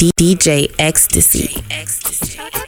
DJ Ecstasy. DJ Ecstasy.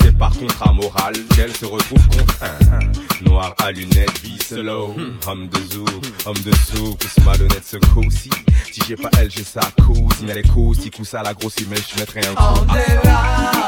C'est par contrat moral qu'elle se retrouve contrainte. Noir à lunettes, vie solo. Homme de zoo, homme de soupe, pousse ma lunette se si Si j'ai pas elle, j'ai sa cousine. Elle est cool, si cousse à la grosse image, je mettrai un coup. Ah.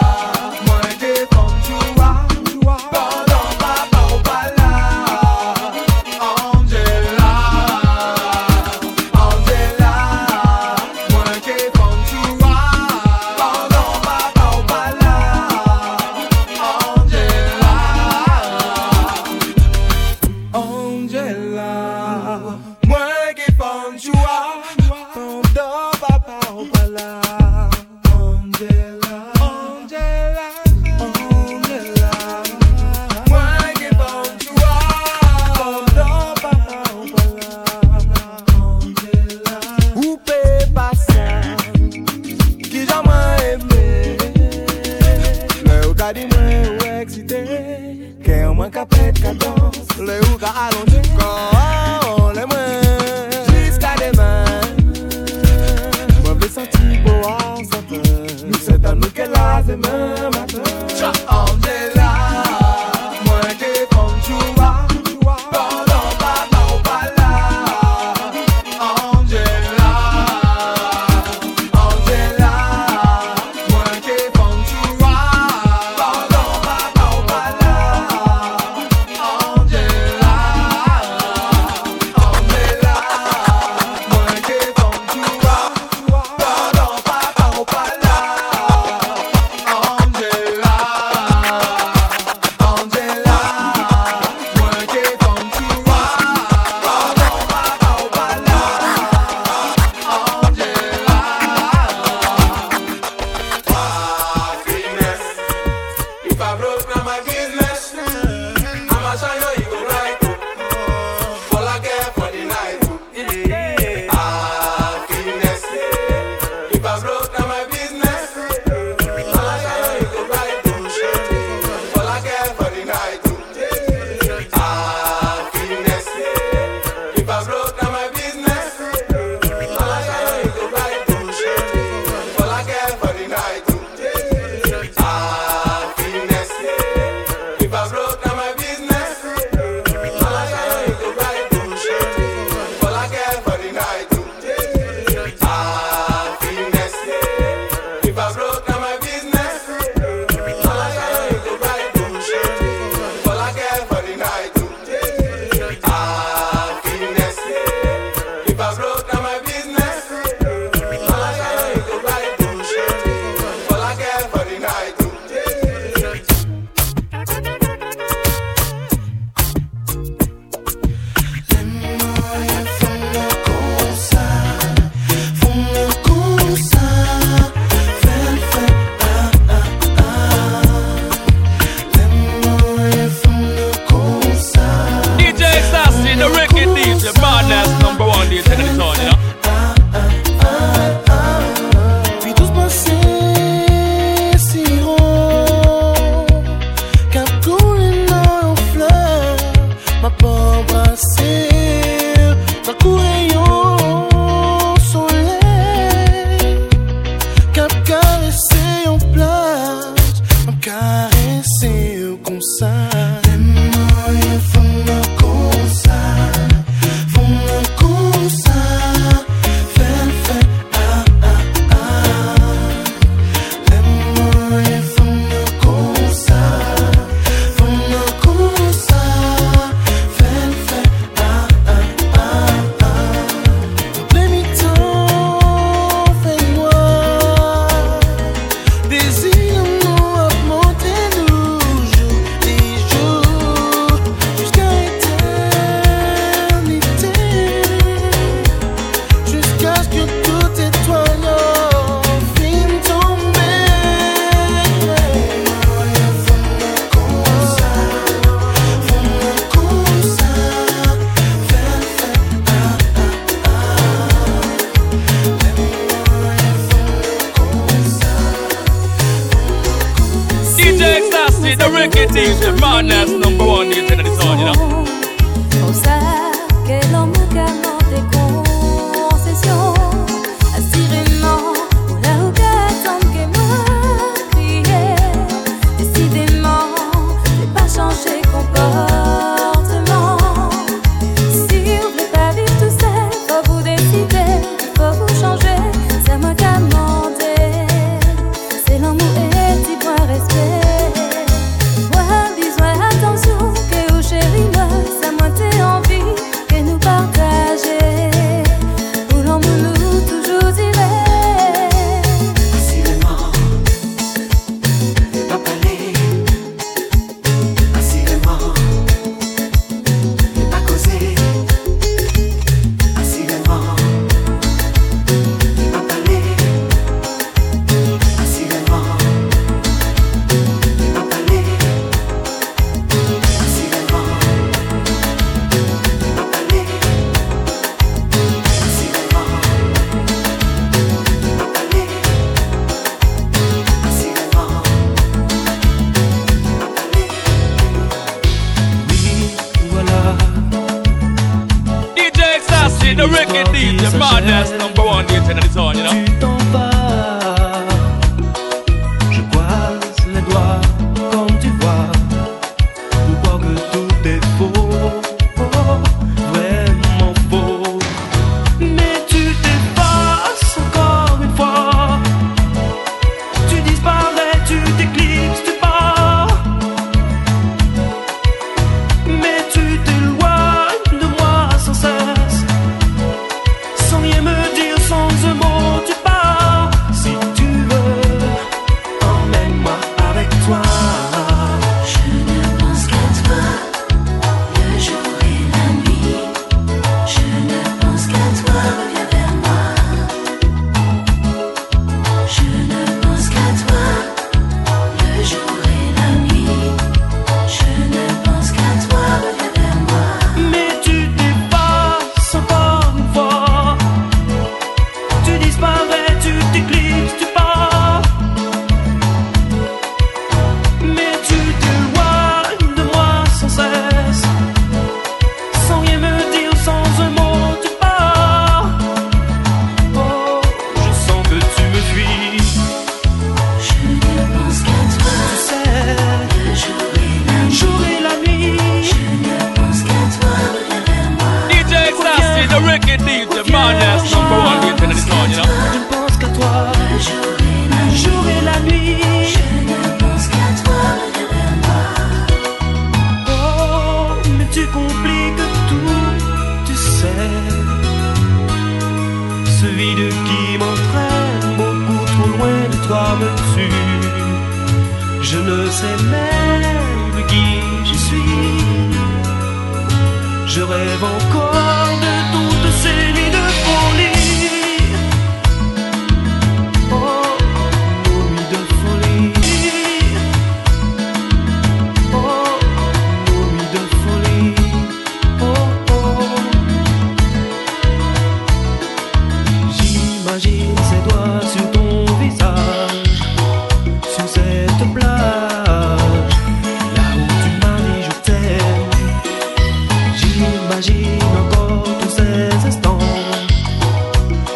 j'imagine encore tous ces instants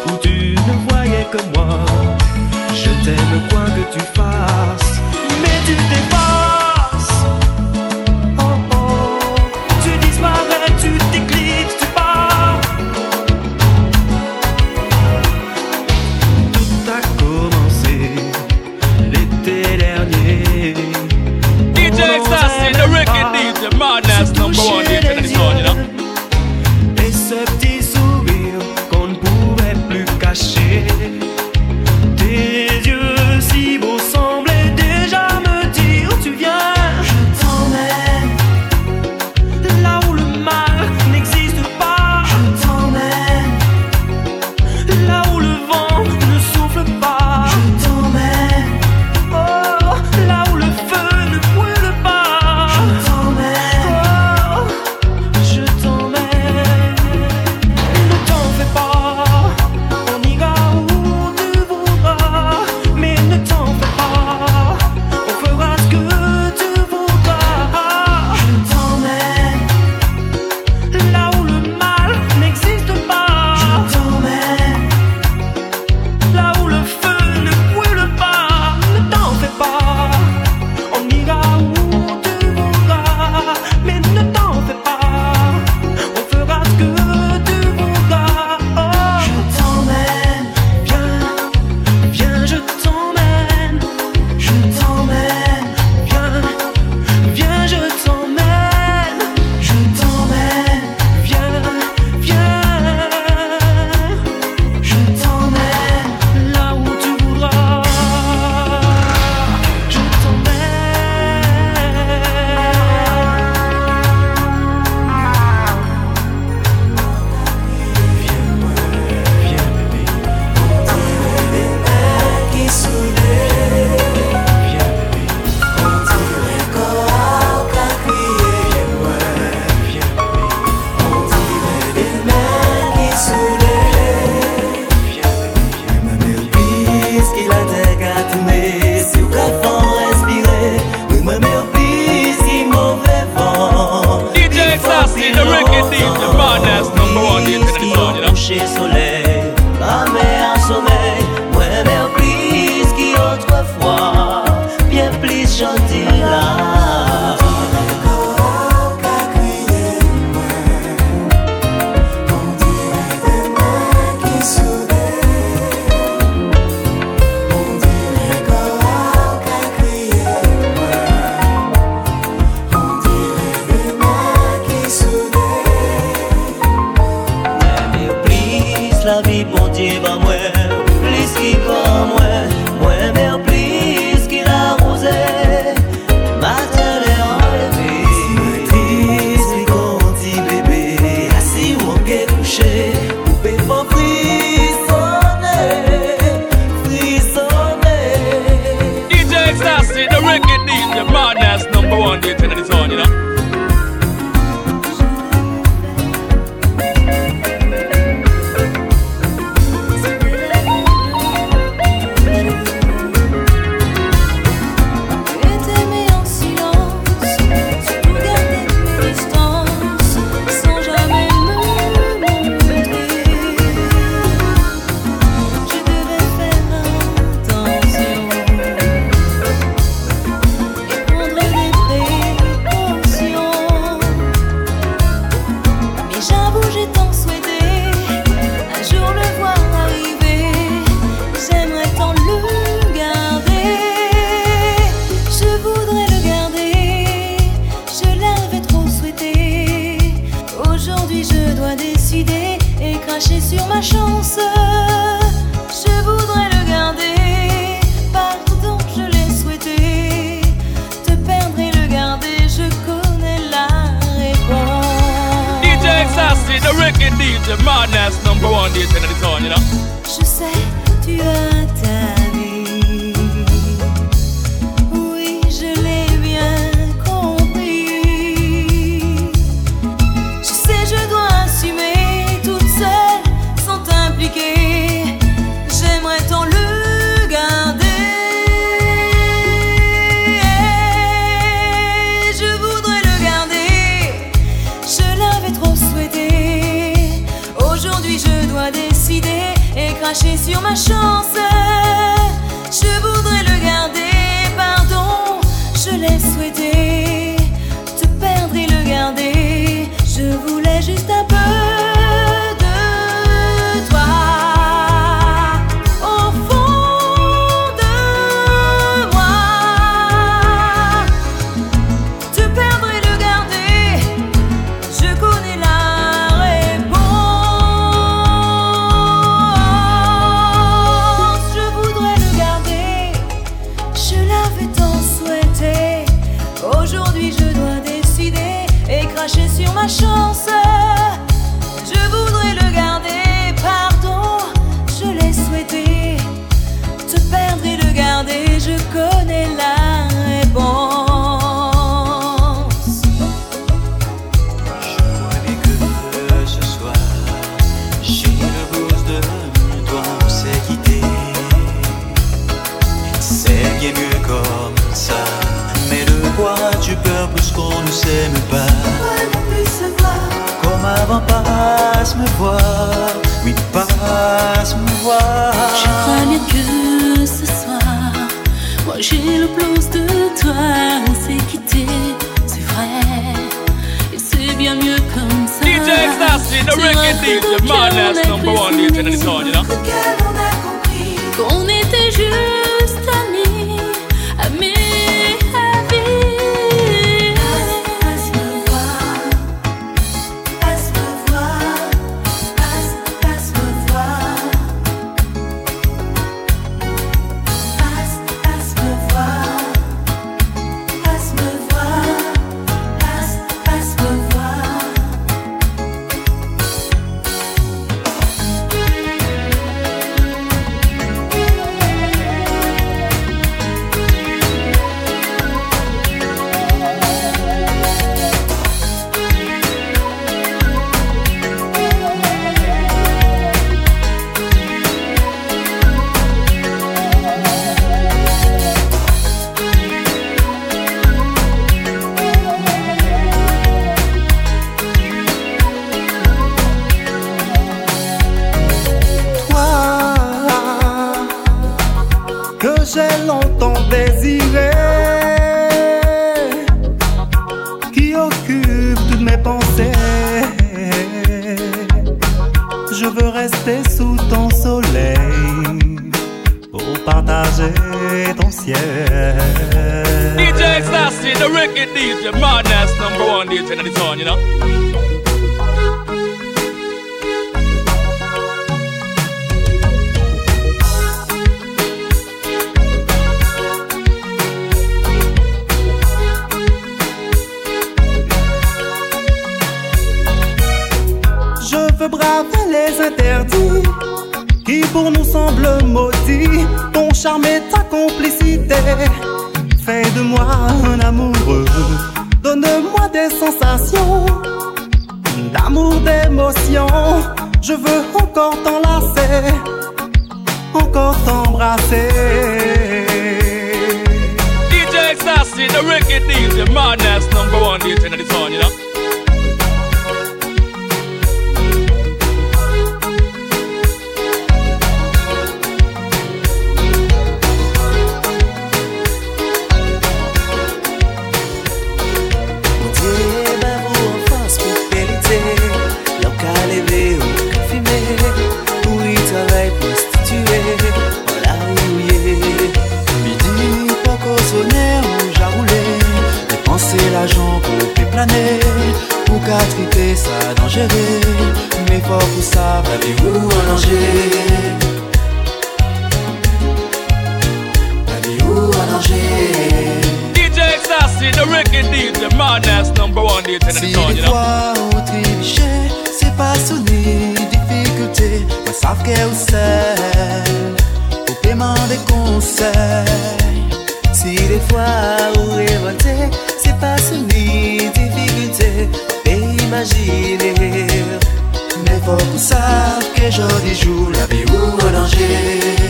où tu ne voyais que moi. Je t'aime quoi que tu fasses, mais tu t'es pas. sur ma chance. Je voudrais le garder, pas je l'ai souhaité. Te perdre et le garder, je connais la réponse. DJ Sassy, the record DJ, madness number one DJ in the you know. Je sais, tu as ma chance. cracher sur ma chance. me voir, oui, passe me voir. Je crois que ce soir, moi j'ai le plus de toi. On s'est quitté, c'est vrai, et c'est bien mieux comme ça. The record number one encore t'embrasser. DJ Sassy, the wicked the madness, number one DJ in the song, you know. fort pour ça, avez-vous un Angers Avez-vous DJ the the number one you c'est pas sonné, difficulté, mais savent qu'elle ou c'est, au paiement des conseils. Si des fois ou révolté, c'est pas difficulté, on peut imaginer. Faut qu'on que jour des jours, la vie ou en danger.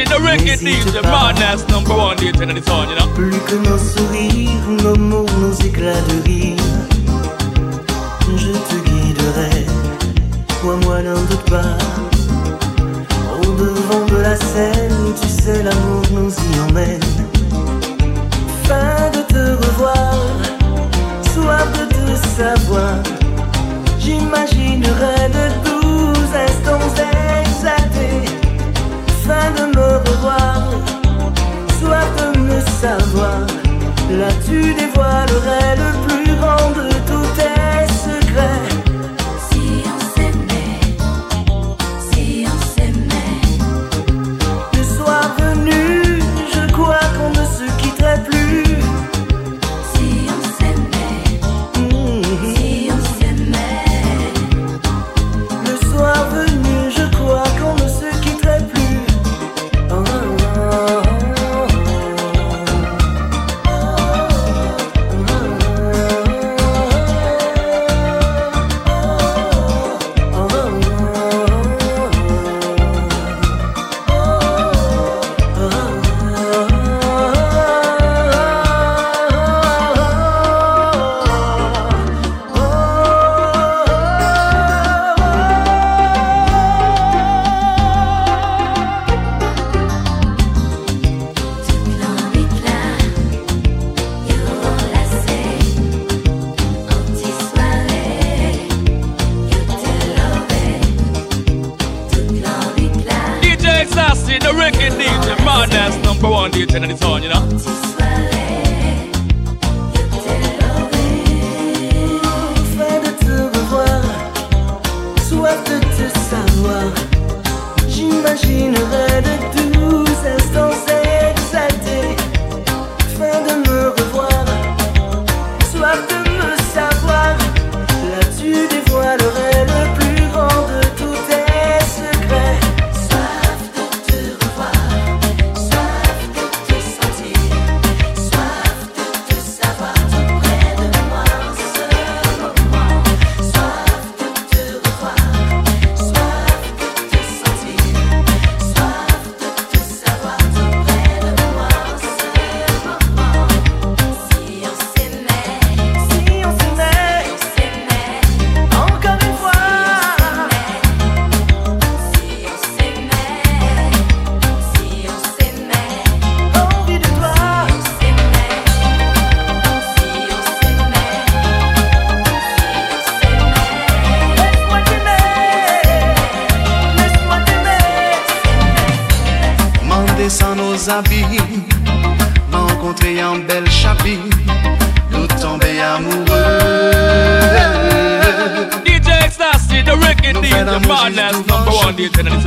DJ Sassy, the wicked DJ, madness number one DJ in the zone, you know. plus que nos sourires, nos mots, nos éclats de rire. Je te guiderai, crois-moi, n'en doute pas. Au devant de la scène, tu sais, l'amour nous y emmène. Fin de te revoir, soif de te savoir. J'imaginerai de douze instants. Fin de me revoir, soif de me savoir. Là tu dévoilerais le plus grand de tous avi Mwen renkontre yon bel chapi amoureux. DJ Ecstasy, the the madness number one in the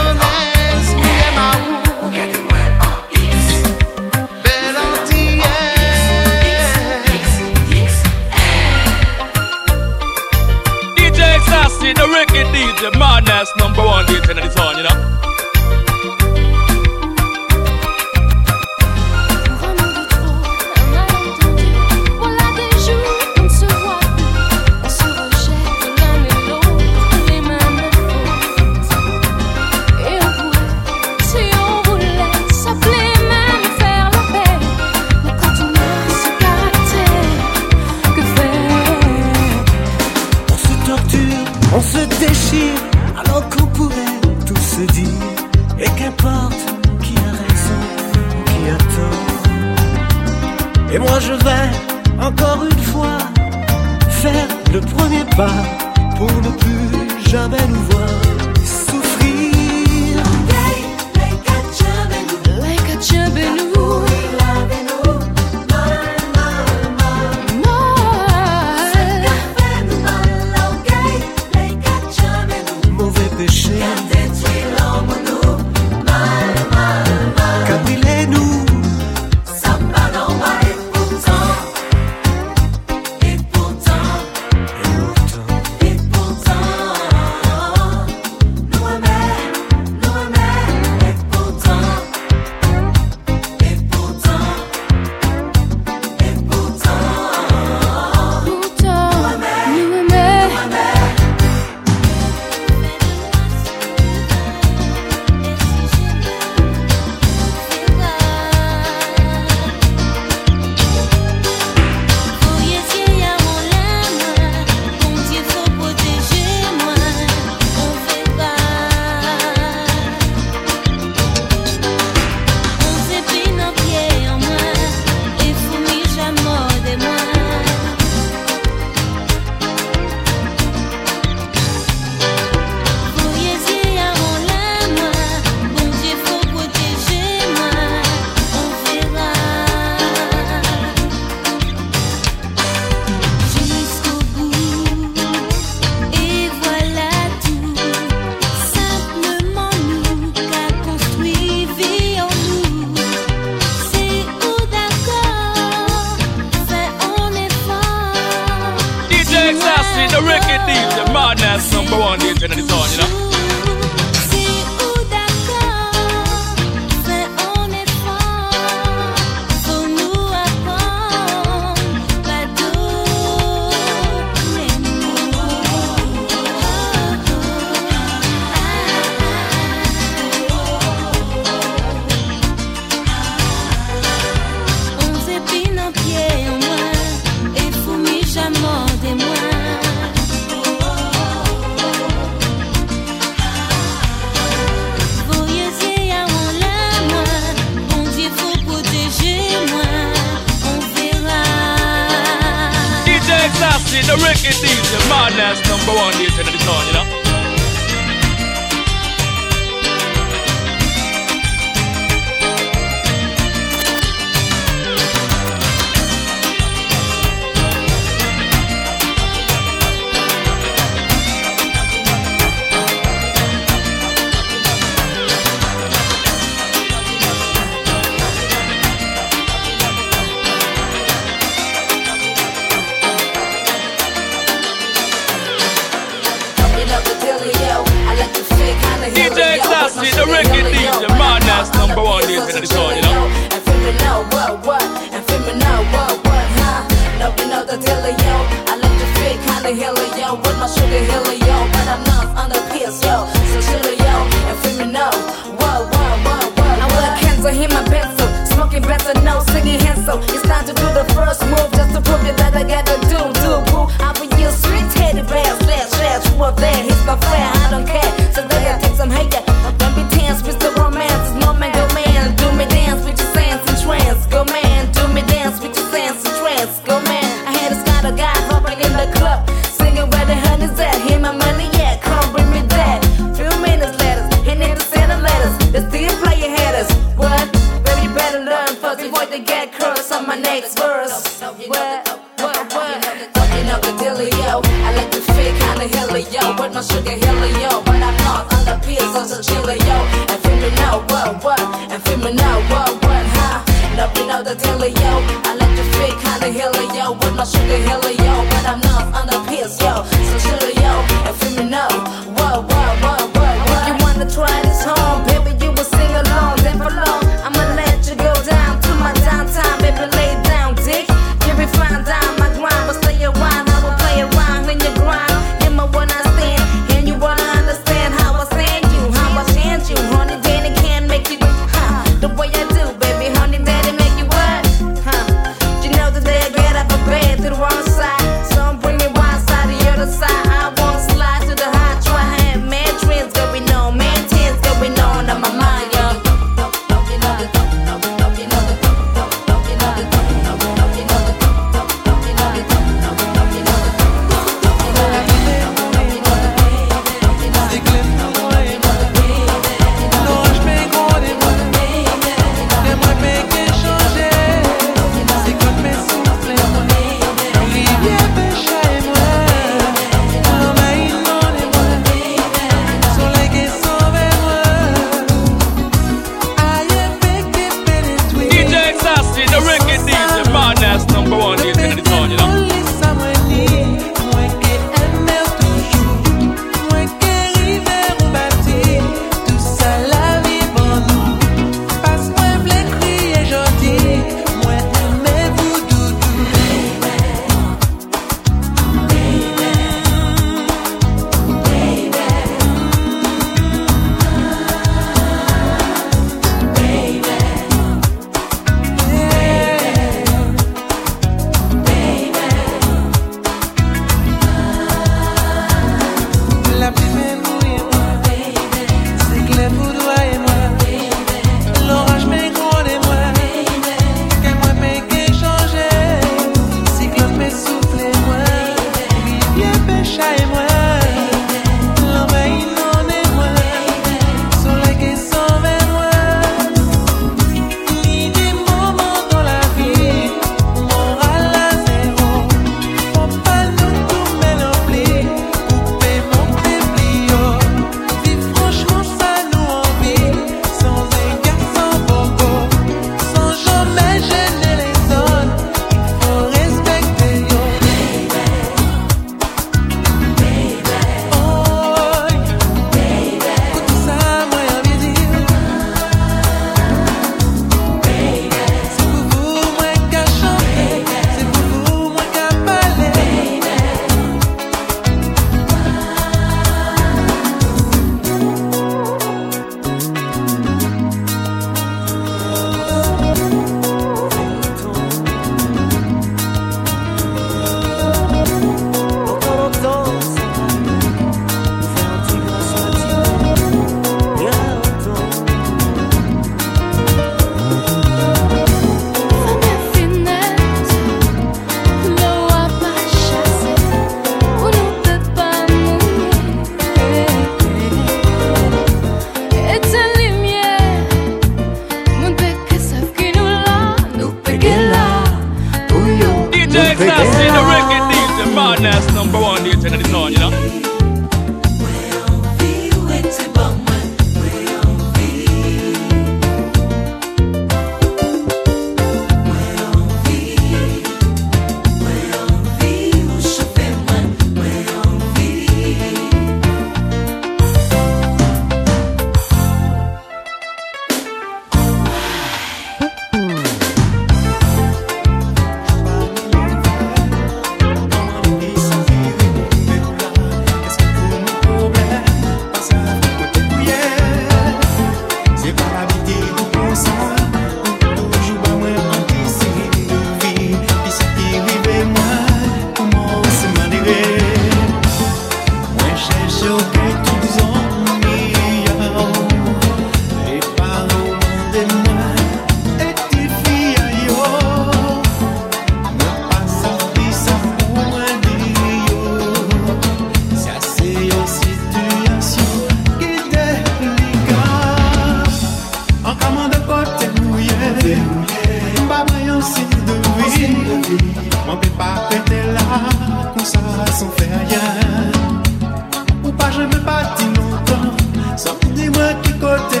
kote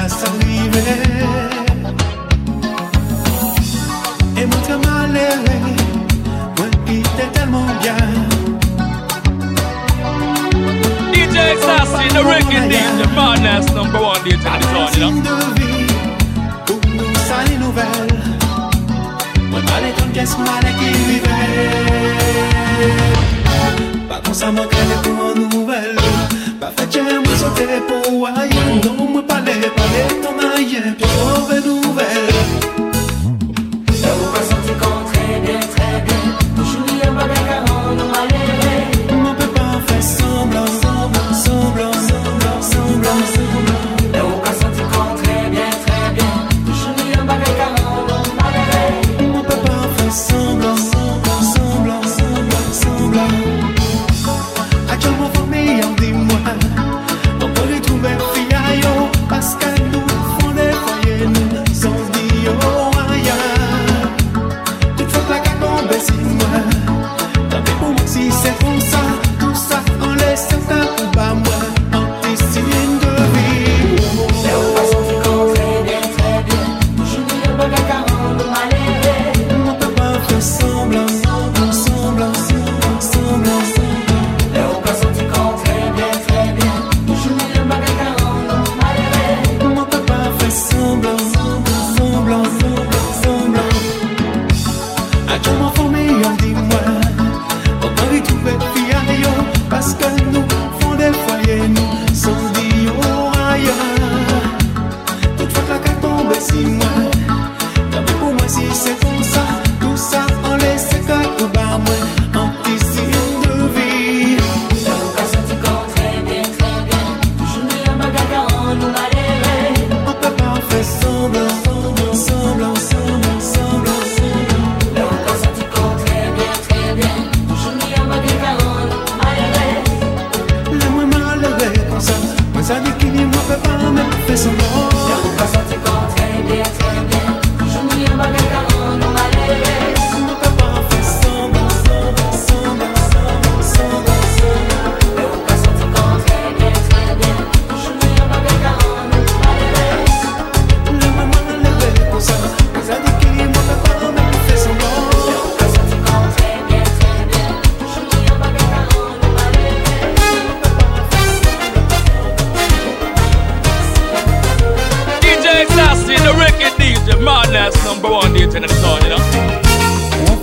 a sa rive E mwen tre malere Mwen pite telman DJ Sassy, the reggae DJ, number one DJ in the town, you? Pou nou sa li nouvel Mwen ton kes ki vive. Pa kon sa mwen kre pou nouvel sote pou ayon Nou mwen pale pale tonaye Pou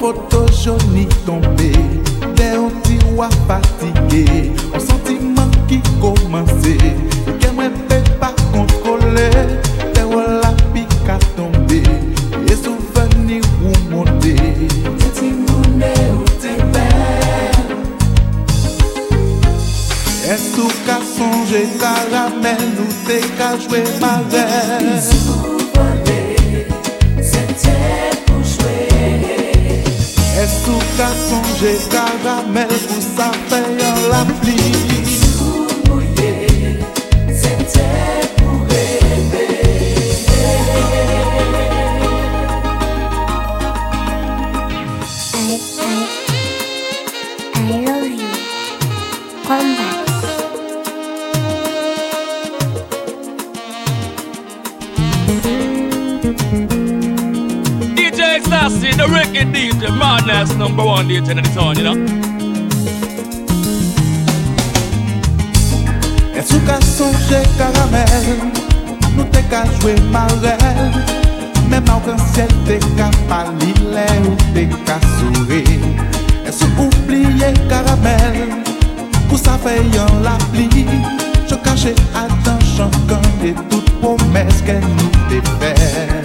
poto joni tombe Le yon tiwa fatige Ou sentiman ki komanse Ke mwen pe pa kontrole Te wola pi ka tombe E souveni ou monte Te ti moune ou te bel E sou ka sonje karamel Ou te ka jwe mavel Bisou ka sonje karamel pou sa fey an la pli last number one date in the town, you know. E sou ka sonje karamel, nou te ka jwe marel Mem avran siel te ka palile ou te ka souri E sou oubliye karamel, pou sa feyon la pli Jou kache atan chankan de tout promes ke nou te fè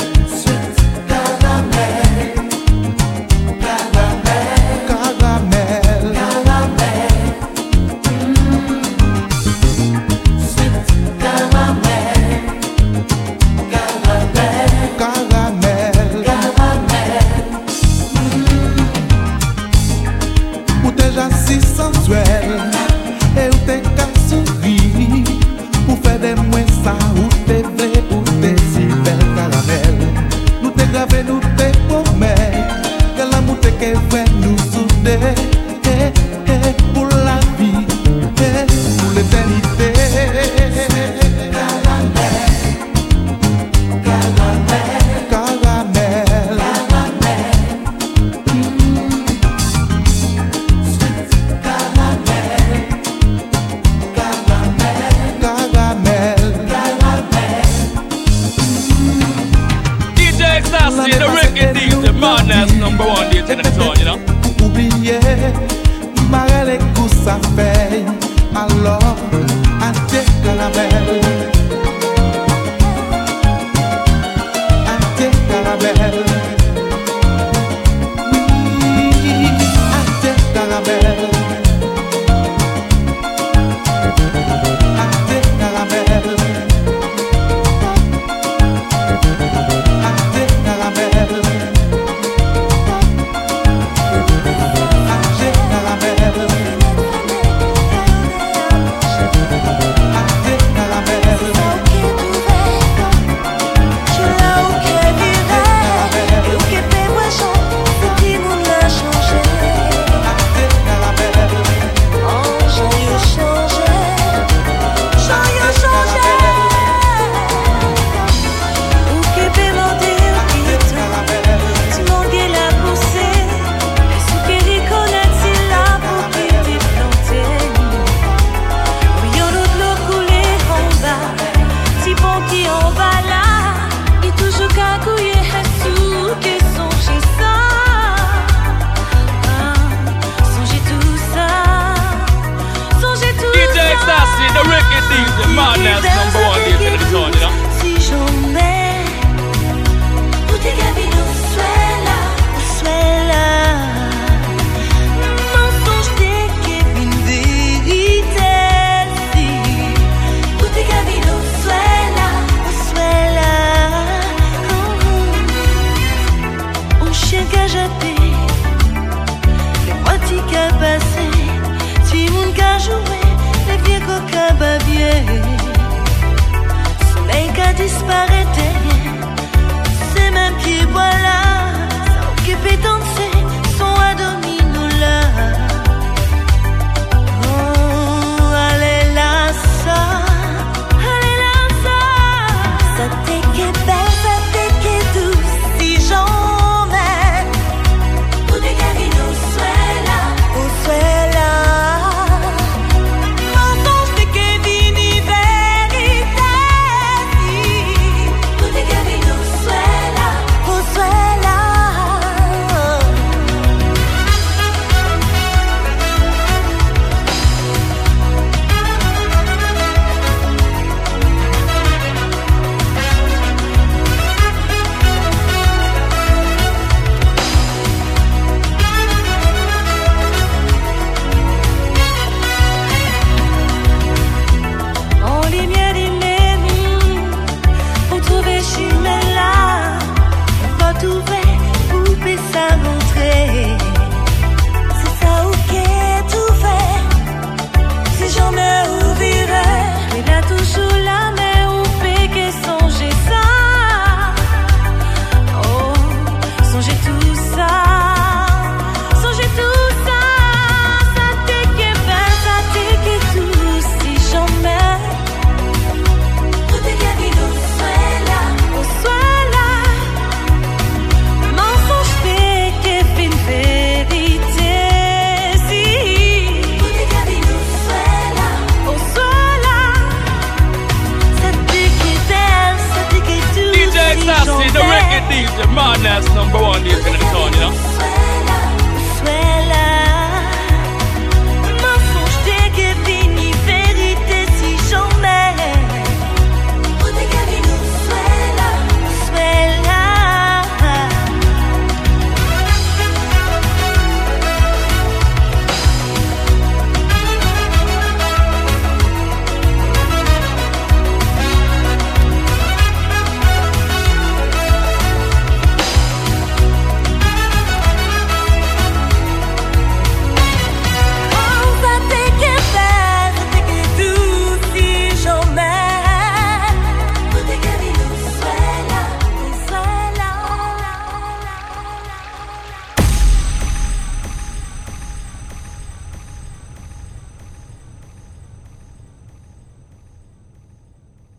Soleil